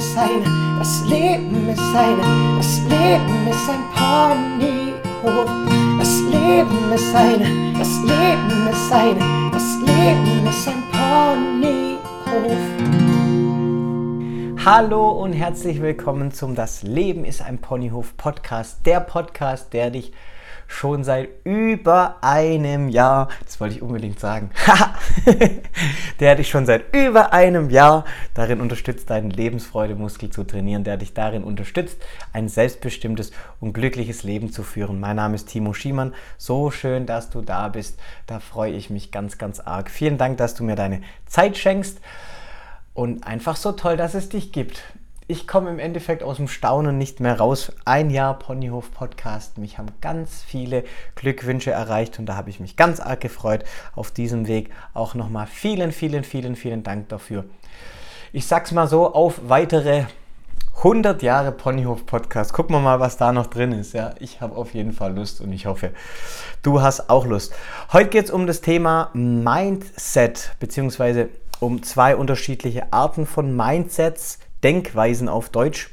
ist eine, das Leben ist eine, das Leben ist ein Ponyhof. Das Leben ist eine, das Leben ist eine, das Leben ist ein Ponyhof. Hallo und herzlich willkommen zum Das Leben ist ein Ponyhof Podcast. Der Podcast, der dich schon seit über einem Jahr, das wollte ich unbedingt sagen, der dich schon seit über einem Jahr darin unterstützt, deinen Lebensfreudemuskel zu trainieren, der dich darin unterstützt, ein selbstbestimmtes und glückliches Leben zu führen. Mein Name ist Timo Schiemann. So schön, dass du da bist. Da freue ich mich ganz, ganz arg. Vielen Dank, dass du mir deine Zeit schenkst. Und einfach so toll, dass es dich gibt ich komme im Endeffekt aus dem Staunen nicht mehr raus. Ein Jahr Ponyhof Podcast. Mich haben ganz viele Glückwünsche erreicht und da habe ich mich ganz arg gefreut auf diesem Weg. Auch nochmal vielen, vielen, vielen, vielen Dank dafür. Ich sag's mal so, auf weitere 100 Jahre Ponyhof Podcast. Gucken wir mal, was da noch drin ist. Ja, ich habe auf jeden Fall Lust und ich hoffe, du hast auch Lust. Heute geht es um das Thema Mindset, beziehungsweise um zwei unterschiedliche Arten von Mindsets, Denkweisen auf Deutsch.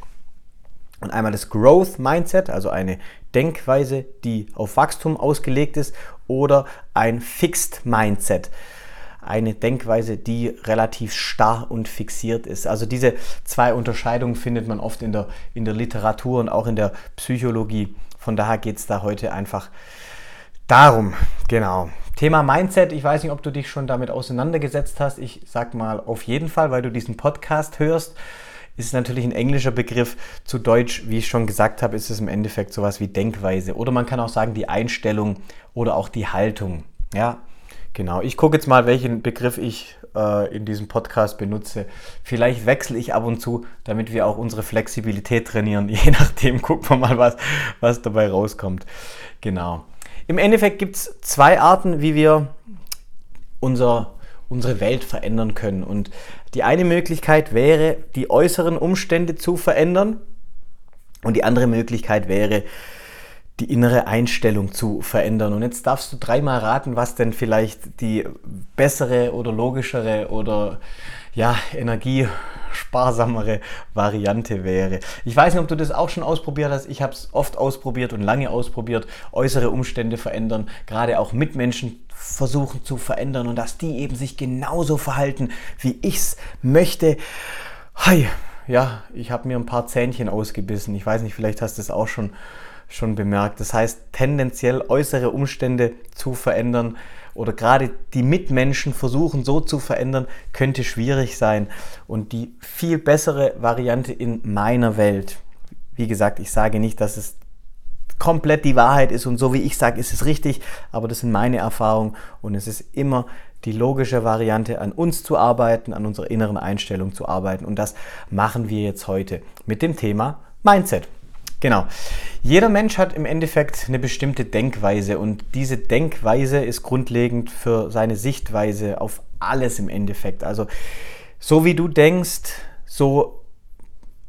Und einmal das Growth Mindset, also eine Denkweise, die auf Wachstum ausgelegt ist, oder ein Fixed Mindset, eine Denkweise, die relativ starr und fixiert ist. Also diese zwei Unterscheidungen findet man oft in der, in der Literatur und auch in der Psychologie. Von daher geht es da heute einfach darum. Genau. Thema Mindset, ich weiß nicht, ob du dich schon damit auseinandergesetzt hast. Ich sag mal auf jeden Fall, weil du diesen Podcast hörst ist natürlich ein englischer Begriff. Zu Deutsch, wie ich schon gesagt habe, ist es im Endeffekt sowas wie Denkweise. Oder man kann auch sagen die Einstellung oder auch die Haltung. Ja, genau. Ich gucke jetzt mal, welchen Begriff ich äh, in diesem Podcast benutze. Vielleicht wechsle ich ab und zu, damit wir auch unsere Flexibilität trainieren. Je nachdem gucken wir mal, was, was dabei rauskommt. Genau. Im Endeffekt gibt es zwei Arten, wie wir unser unsere Welt verändern können. Und die eine Möglichkeit wäre, die äußeren Umstände zu verändern. Und die andere Möglichkeit wäre, die innere Einstellung zu verändern. Und jetzt darfst du dreimal raten, was denn vielleicht die bessere oder logischere oder ja, energiesparsamere Variante wäre. Ich weiß nicht, ob du das auch schon ausprobiert hast. Ich habe es oft ausprobiert und lange ausprobiert. Äußere Umstände verändern, gerade auch Mitmenschen versuchen zu verändern und dass die eben sich genauso verhalten, wie ich es möchte. Hi, ja, ich habe mir ein paar Zähnchen ausgebissen. Ich weiß nicht, vielleicht hast du es auch schon, schon bemerkt. Das heißt, tendenziell äußere Umstände zu verändern oder gerade die Mitmenschen versuchen so zu verändern, könnte schwierig sein. Und die viel bessere Variante in meiner Welt, wie gesagt, ich sage nicht, dass es komplett die Wahrheit ist und so wie ich sage, ist es richtig, aber das sind meine Erfahrungen und es ist immer die logische Variante, an uns zu arbeiten, an unserer inneren Einstellung zu arbeiten und das machen wir jetzt heute mit dem Thema Mindset. Genau. Jeder Mensch hat im Endeffekt eine bestimmte Denkweise und diese Denkweise ist grundlegend für seine Sichtweise auf alles im Endeffekt. Also so wie du denkst, so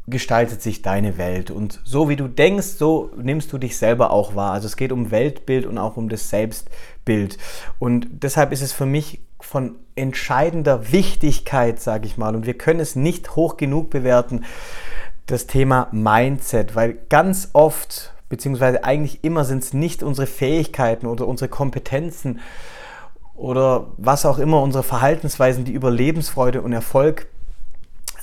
gestaltet sich deine Welt. Und so wie du denkst, so nimmst du dich selber auch wahr. Also es geht um Weltbild und auch um das Selbstbild. Und deshalb ist es für mich von entscheidender Wichtigkeit, sage ich mal, und wir können es nicht hoch genug bewerten, das Thema Mindset, weil ganz oft, beziehungsweise eigentlich immer sind es nicht unsere Fähigkeiten oder unsere Kompetenzen oder was auch immer, unsere Verhaltensweisen, die über Lebensfreude und Erfolg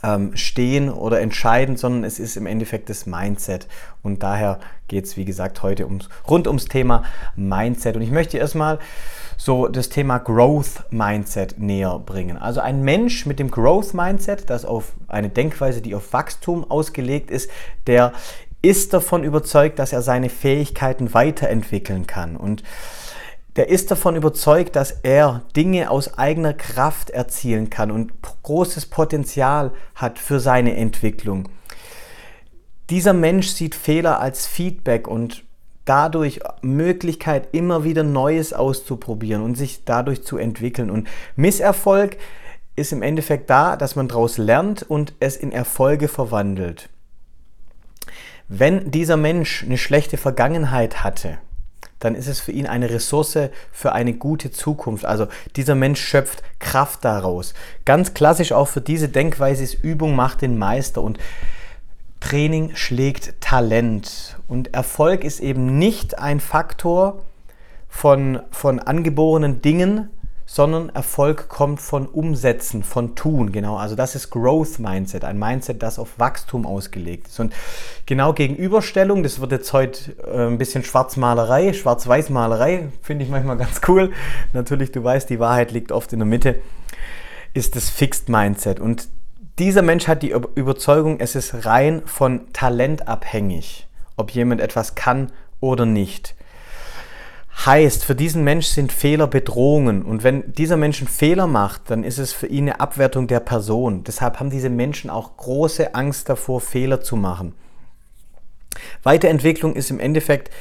ähm, stehen oder entscheiden, sondern es ist im Endeffekt das Mindset. Und daher geht es, wie gesagt, heute ums, rund ums Thema Mindset. Und ich möchte erstmal so das Thema Growth Mindset näher bringen. Also ein Mensch mit dem Growth Mindset, das auf eine Denkweise, die auf Wachstum ausgelegt ist, der ist davon überzeugt, dass er seine Fähigkeiten weiterentwickeln kann. Und der ist davon überzeugt, dass er Dinge aus eigener Kraft erzielen kann und großes Potenzial hat für seine Entwicklung. Dieser Mensch sieht Fehler als Feedback und dadurch Möglichkeit, immer wieder Neues auszuprobieren und sich dadurch zu entwickeln. Und Misserfolg ist im Endeffekt da, dass man daraus lernt und es in Erfolge verwandelt. Wenn dieser Mensch eine schlechte Vergangenheit hatte, dann ist es für ihn eine Ressource für eine gute Zukunft. Also dieser Mensch schöpft Kraft daraus. Ganz klassisch auch für diese Denkweise ist Übung macht den Meister und Training schlägt Talent. Und Erfolg ist eben nicht ein Faktor von, von angeborenen Dingen, sondern Erfolg kommt von Umsetzen, von Tun, genau. Also das ist Growth Mindset, ein Mindset, das auf Wachstum ausgelegt ist. Und genau Gegenüberstellung, das wird jetzt heute äh, ein bisschen Schwarzmalerei, Schwarz-Weiß-Malerei, finde ich manchmal ganz cool. Natürlich, du weißt, die Wahrheit liegt oft in der Mitte, ist das Fixed Mindset. Und dieser Mensch hat die Überzeugung, es ist rein von Talent abhängig, ob jemand etwas kann oder nicht heißt, für diesen Mensch sind Fehler Bedrohungen. Und wenn dieser Mensch einen Fehler macht, dann ist es für ihn eine Abwertung der Person. Deshalb haben diese Menschen auch große Angst davor, Fehler zu machen. Weiterentwicklung ist im Endeffekt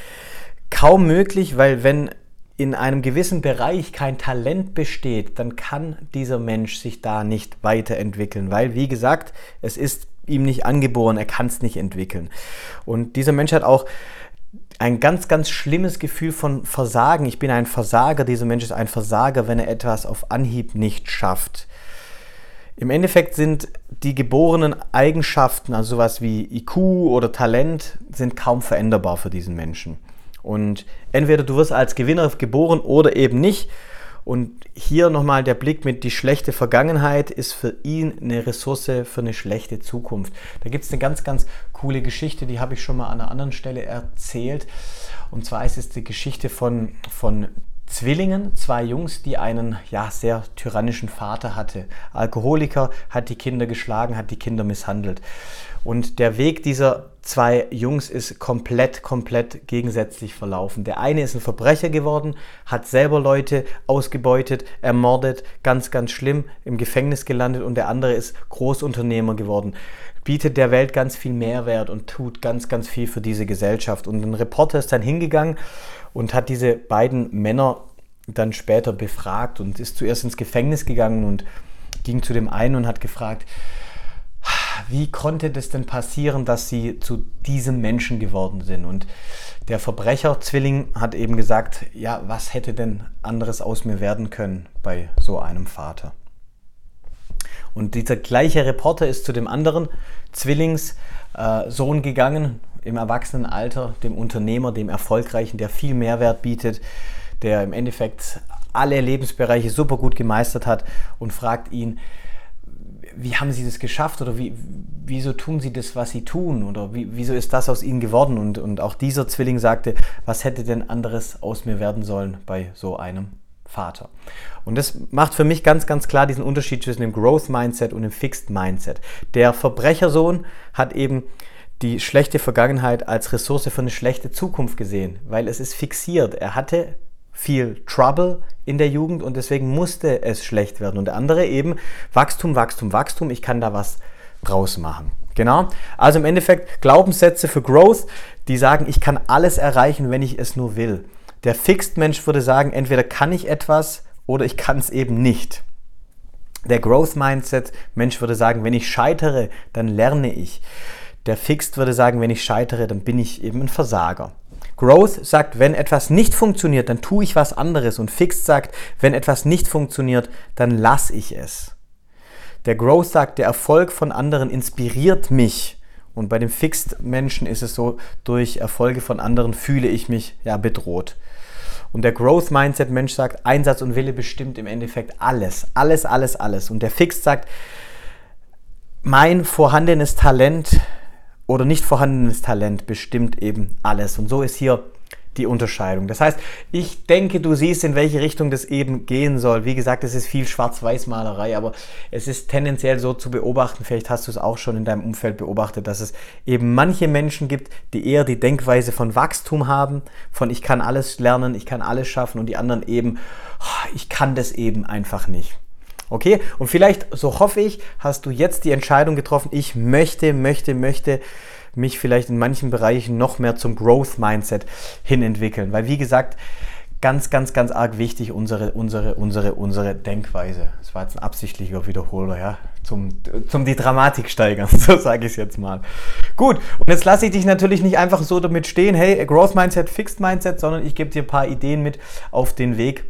kaum möglich, weil wenn in einem gewissen Bereich kein Talent besteht, dann kann dieser Mensch sich da nicht weiterentwickeln, weil, wie gesagt, es ist ihm nicht angeboren, er kann es nicht entwickeln. Und dieser Mensch hat auch ein ganz, ganz schlimmes Gefühl von Versagen. Ich bin ein Versager, dieser Mensch ist ein Versager, wenn er etwas auf Anhieb nicht schafft. Im Endeffekt sind die geborenen Eigenschaften, also sowas wie IQ oder Talent, sind kaum veränderbar für diesen Menschen. Und entweder du wirst als Gewinner geboren oder eben nicht. Und hier nochmal der Blick mit die schlechte Vergangenheit ist für ihn eine Ressource für eine schlechte Zukunft. Da gibt es eine ganz, ganz coole Geschichte, die habe ich schon mal an einer anderen Stelle erzählt. Und zwar ist es die Geschichte von, von Zwillingen, zwei Jungs, die einen ja, sehr tyrannischen Vater hatte. Alkoholiker, hat die Kinder geschlagen, hat die Kinder misshandelt. Und der Weg dieser zwei Jungs ist komplett, komplett gegensätzlich verlaufen. Der eine ist ein Verbrecher geworden, hat selber Leute ausgebeutet, ermordet, ganz, ganz schlimm, im Gefängnis gelandet und der andere ist Großunternehmer geworden bietet der Welt ganz viel Mehrwert und tut ganz, ganz viel für diese Gesellschaft. Und ein Reporter ist dann hingegangen und hat diese beiden Männer dann später befragt und ist zuerst ins Gefängnis gegangen und ging zu dem einen und hat gefragt, wie konnte das denn passieren, dass sie zu diesem Menschen geworden sind? Und der Verbrecher-Zwilling hat eben gesagt, ja, was hätte denn anderes aus mir werden können bei so einem Vater? Und dieser gleiche Reporter ist zu dem anderen Zwillingssohn gegangen im Erwachsenenalter, dem Unternehmer, dem Erfolgreichen, der viel Mehrwert bietet, der im Endeffekt alle Lebensbereiche super gut gemeistert hat und fragt ihn, wie haben Sie das geschafft oder wie, wieso tun Sie das, was Sie tun oder wie, wieso ist das aus Ihnen geworden? Und, und auch dieser Zwilling sagte, was hätte denn anderes aus mir werden sollen bei so einem Vater? Und das macht für mich ganz, ganz klar diesen Unterschied zwischen dem Growth Mindset und dem Fixed Mindset. Der Verbrechersohn hat eben die schlechte Vergangenheit als Ressource für eine schlechte Zukunft gesehen, weil es ist fixiert. Er hatte viel Trouble in der Jugend und deswegen musste es schlecht werden. Und der andere eben Wachstum, Wachstum, Wachstum, ich kann da was draus machen. Genau. Also im Endeffekt Glaubenssätze für Growth, die sagen, ich kann alles erreichen, wenn ich es nur will. Der Fixed Mensch würde sagen, entweder kann ich etwas oder ich kann es eben nicht. Der Growth Mindset Mensch würde sagen, wenn ich scheitere, dann lerne ich. Der Fixed würde sagen, wenn ich scheitere, dann bin ich eben ein Versager. Growth sagt, wenn etwas nicht funktioniert, dann tue ich was anderes. Und Fixed sagt, wenn etwas nicht funktioniert, dann lasse ich es. Der Growth sagt, der Erfolg von anderen inspiriert mich. Und bei dem Fixed-Menschen ist es so, durch Erfolge von anderen fühle ich mich ja bedroht. Und der Growth Mindset Mensch sagt, Einsatz und Wille bestimmt im Endeffekt alles, alles, alles, alles. Und der Fixed sagt, mein vorhandenes Talent oder nicht vorhandenes Talent bestimmt eben alles. Und so ist hier die Unterscheidung. Das heißt, ich denke, du siehst, in welche Richtung das eben gehen soll. Wie gesagt, es ist viel Schwarz-Weiß-Malerei, aber es ist tendenziell so zu beobachten, vielleicht hast du es auch schon in deinem Umfeld beobachtet, dass es eben manche Menschen gibt, die eher die Denkweise von Wachstum haben, von ich kann alles lernen, ich kann alles schaffen und die anderen eben, oh, ich kann das eben einfach nicht. Okay? Und vielleicht, so hoffe ich, hast du jetzt die Entscheidung getroffen, ich möchte, möchte, möchte mich vielleicht in manchen Bereichen noch mehr zum Growth Mindset hin entwickeln. Weil, wie gesagt, ganz, ganz, ganz arg wichtig unsere, unsere, unsere, unsere Denkweise. Das war jetzt ein absichtlicher Wiederholer, ja, zum, zum die Dramatik steigern, so sage ich es jetzt mal. Gut, und jetzt lasse ich dich natürlich nicht einfach so damit stehen, hey, Growth Mindset, Fixed Mindset, sondern ich gebe dir ein paar Ideen mit auf den Weg,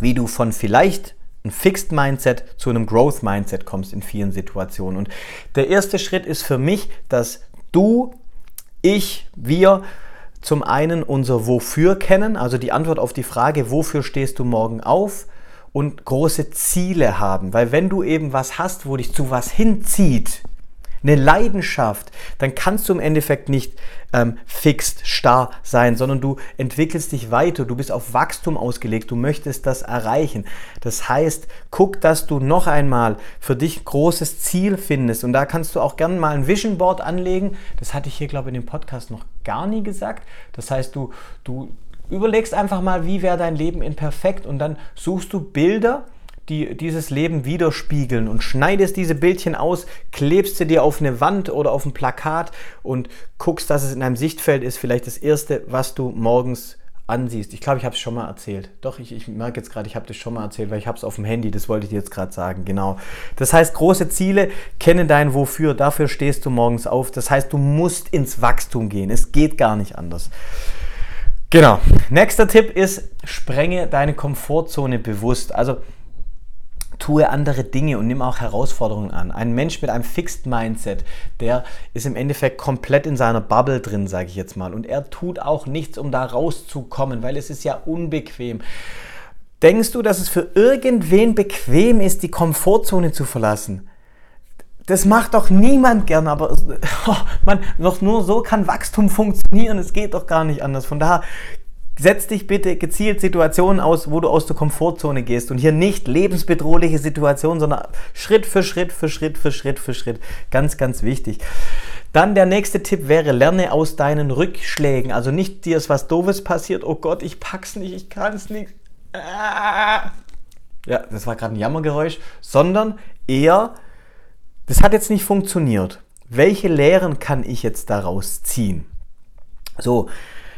wie du von vielleicht ein Fixed Mindset zu einem Growth Mindset kommst in vielen Situationen. Und der erste Schritt ist für mich, dass du, ich, wir zum einen unser Wofür kennen, also die Antwort auf die Frage, wofür stehst du morgen auf und große Ziele haben. Weil wenn du eben was hast, wo dich zu was hinzieht, eine Leidenschaft, dann kannst du im Endeffekt nicht ähm, fixt, starr sein, sondern du entwickelst dich weiter, du bist auf Wachstum ausgelegt, du möchtest das erreichen. Das heißt, guck, dass du noch einmal für dich ein großes Ziel findest und da kannst du auch gerne mal ein Vision Board anlegen. Das hatte ich hier, glaube ich, in dem Podcast noch gar nie gesagt. Das heißt, du, du überlegst einfach mal, wie wäre dein Leben in perfekt und dann suchst du Bilder, die dieses Leben widerspiegeln und schneidest diese Bildchen aus, klebst sie dir auf eine Wand oder auf ein Plakat und guckst, dass es in einem Sichtfeld ist, vielleicht das erste, was du morgens ansiehst. Ich glaube, ich habe es schon mal erzählt. Doch, ich, ich merke jetzt gerade, ich habe das schon mal erzählt, weil ich habe es auf dem Handy, das wollte ich dir jetzt gerade sagen, genau. Das heißt, große Ziele, kenne dein Wofür, dafür stehst du morgens auf. Das heißt, du musst ins Wachstum gehen. Es geht gar nicht anders. Genau. Nächster Tipp ist, sprenge deine Komfortzone bewusst. Also tue andere Dinge und nimm auch Herausforderungen an. Ein Mensch mit einem Fixed Mindset, der ist im Endeffekt komplett in seiner Bubble drin, sage ich jetzt mal. Und er tut auch nichts, um da rauszukommen, weil es ist ja unbequem. Denkst du, dass es für irgendwen bequem ist, die Komfortzone zu verlassen? Das macht doch niemand gern, aber oh, man, doch nur so kann Wachstum funktionieren. Es geht doch gar nicht anders. Von daher Setz dich bitte gezielt Situationen aus, wo du aus der Komfortzone gehst und hier nicht lebensbedrohliche Situationen, sondern Schritt für Schritt für Schritt für Schritt für Schritt. Ganz, ganz wichtig. Dann der nächste Tipp wäre, lerne aus deinen Rückschlägen. Also nicht dir ist was Doofes passiert, oh Gott, ich pack's nicht, ich kann's nicht. Ah. Ja, das war gerade ein Jammergeräusch, sondern eher, das hat jetzt nicht funktioniert. Welche Lehren kann ich jetzt daraus ziehen? So,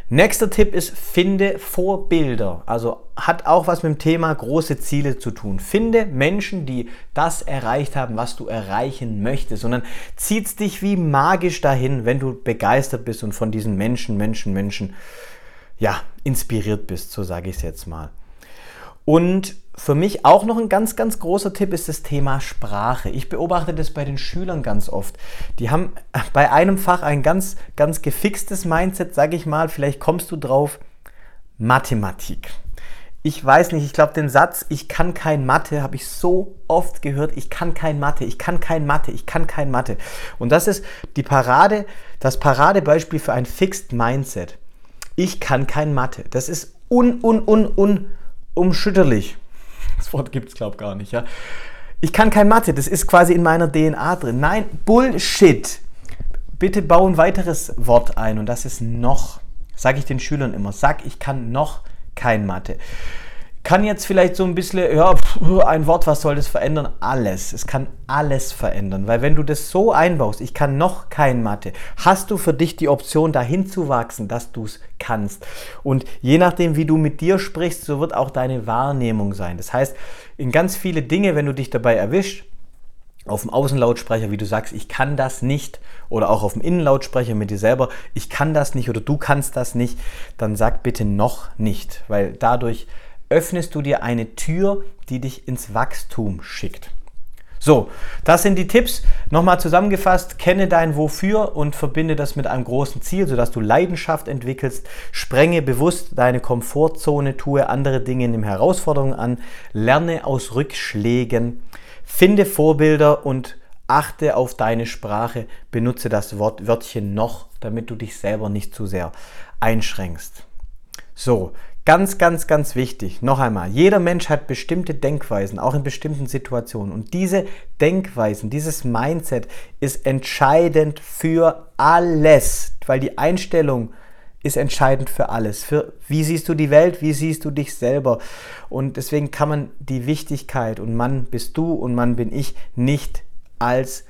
Nächster Tipp ist, finde Vorbilder. Also hat auch was mit dem Thema große Ziele zu tun. Finde Menschen, die das erreicht haben, was du erreichen möchtest. Und dann zieht es dich wie magisch dahin, wenn du begeistert bist und von diesen Menschen, Menschen, Menschen, ja, inspiriert bist, so sage ich es jetzt mal. Und für mich auch noch ein ganz, ganz großer Tipp ist das Thema Sprache. Ich beobachte das bei den Schülern ganz oft. Die haben bei einem Fach ein ganz, ganz gefixtes Mindset, sage ich mal. Vielleicht kommst du drauf. Mathematik. Ich weiß nicht, ich glaube, den Satz, ich kann kein Mathe, habe ich so oft gehört. Ich kann kein Mathe, ich kann kein Mathe, ich kann kein Mathe. Und das ist die Parade, das Paradebeispiel für ein Fixed Mindset. Ich kann kein Mathe. Das ist un, un, un, un umschütterlich. Das Wort gibt es, glaube ich, gar nicht. Ja? Ich kann kein Mathe, das ist quasi in meiner DNA drin. Nein, Bullshit. Bitte bau ein weiteres Wort ein und das ist noch. Sage ich den Schülern immer. Sag, ich kann noch kein Mathe kann jetzt vielleicht so ein bisschen, ja, ein Wort, was soll das verändern? Alles. Es kann alles verändern, weil wenn du das so einbaust, ich kann noch kein Mathe, hast du für dich die Option, dahin zu wachsen, dass du es kannst. Und je nachdem, wie du mit dir sprichst, so wird auch deine Wahrnehmung sein. Das heißt, in ganz viele Dinge, wenn du dich dabei erwischst, auf dem Außenlautsprecher, wie du sagst, ich kann das nicht, oder auch auf dem Innenlautsprecher mit dir selber, ich kann das nicht oder du kannst das nicht, dann sag bitte noch nicht, weil dadurch öffnest du dir eine Tür, die dich ins Wachstum schickt. So, das sind die Tipps. Nochmal zusammengefasst, kenne dein Wofür und verbinde das mit einem großen Ziel, sodass du Leidenschaft entwickelst. Sprenge bewusst deine Komfortzone, tue andere Dinge, nimm Herausforderungen an, lerne aus Rückschlägen, finde Vorbilder und achte auf deine Sprache. Benutze das Wort Wörtchen noch, damit du dich selber nicht zu sehr einschränkst. So, Ganz, ganz, ganz wichtig. Noch einmal, jeder Mensch hat bestimmte Denkweisen, auch in bestimmten Situationen. Und diese Denkweisen, dieses Mindset ist entscheidend für alles, weil die Einstellung ist entscheidend für alles. Für wie siehst du die Welt, wie siehst du dich selber. Und deswegen kann man die Wichtigkeit und Mann bist du und Mann bin ich nicht als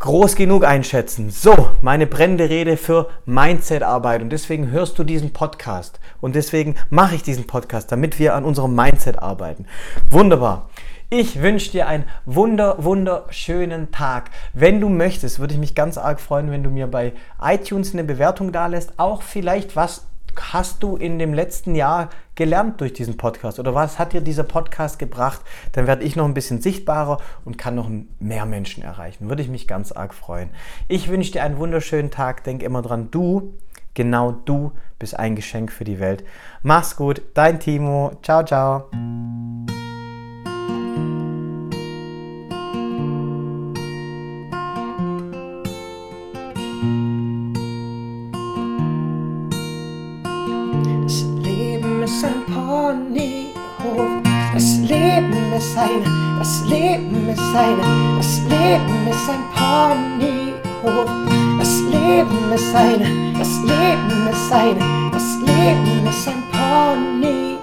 groß genug einschätzen. So, meine brennende Rede für Mindset-Arbeit. Und deswegen hörst du diesen Podcast. Und deswegen mache ich diesen Podcast, damit wir an unserem Mindset arbeiten. Wunderbar. Ich wünsche dir einen wunder, wunderschönen Tag. Wenn du möchtest, würde ich mich ganz arg freuen, wenn du mir bei iTunes eine Bewertung da lässt. Auch vielleicht, was hast du in dem letzten Jahr gelernt durch diesen Podcast oder was hat dir dieser Podcast gebracht? Dann werde ich noch ein bisschen sichtbarer und kann noch mehr Menschen erreichen. Würde ich mich ganz arg freuen. Ich wünsche dir einen wunderschönen Tag. Denk immer dran, du, genau du bist ein Geschenk für die Welt. Mach's gut, dein Timo. Ciao, ciao. Ist eine, das Leben ist eine, das Leben ist ein Ponyhof. Das Leben ist eine, das Leben ist eine, das Leben ist ein Ponyhof.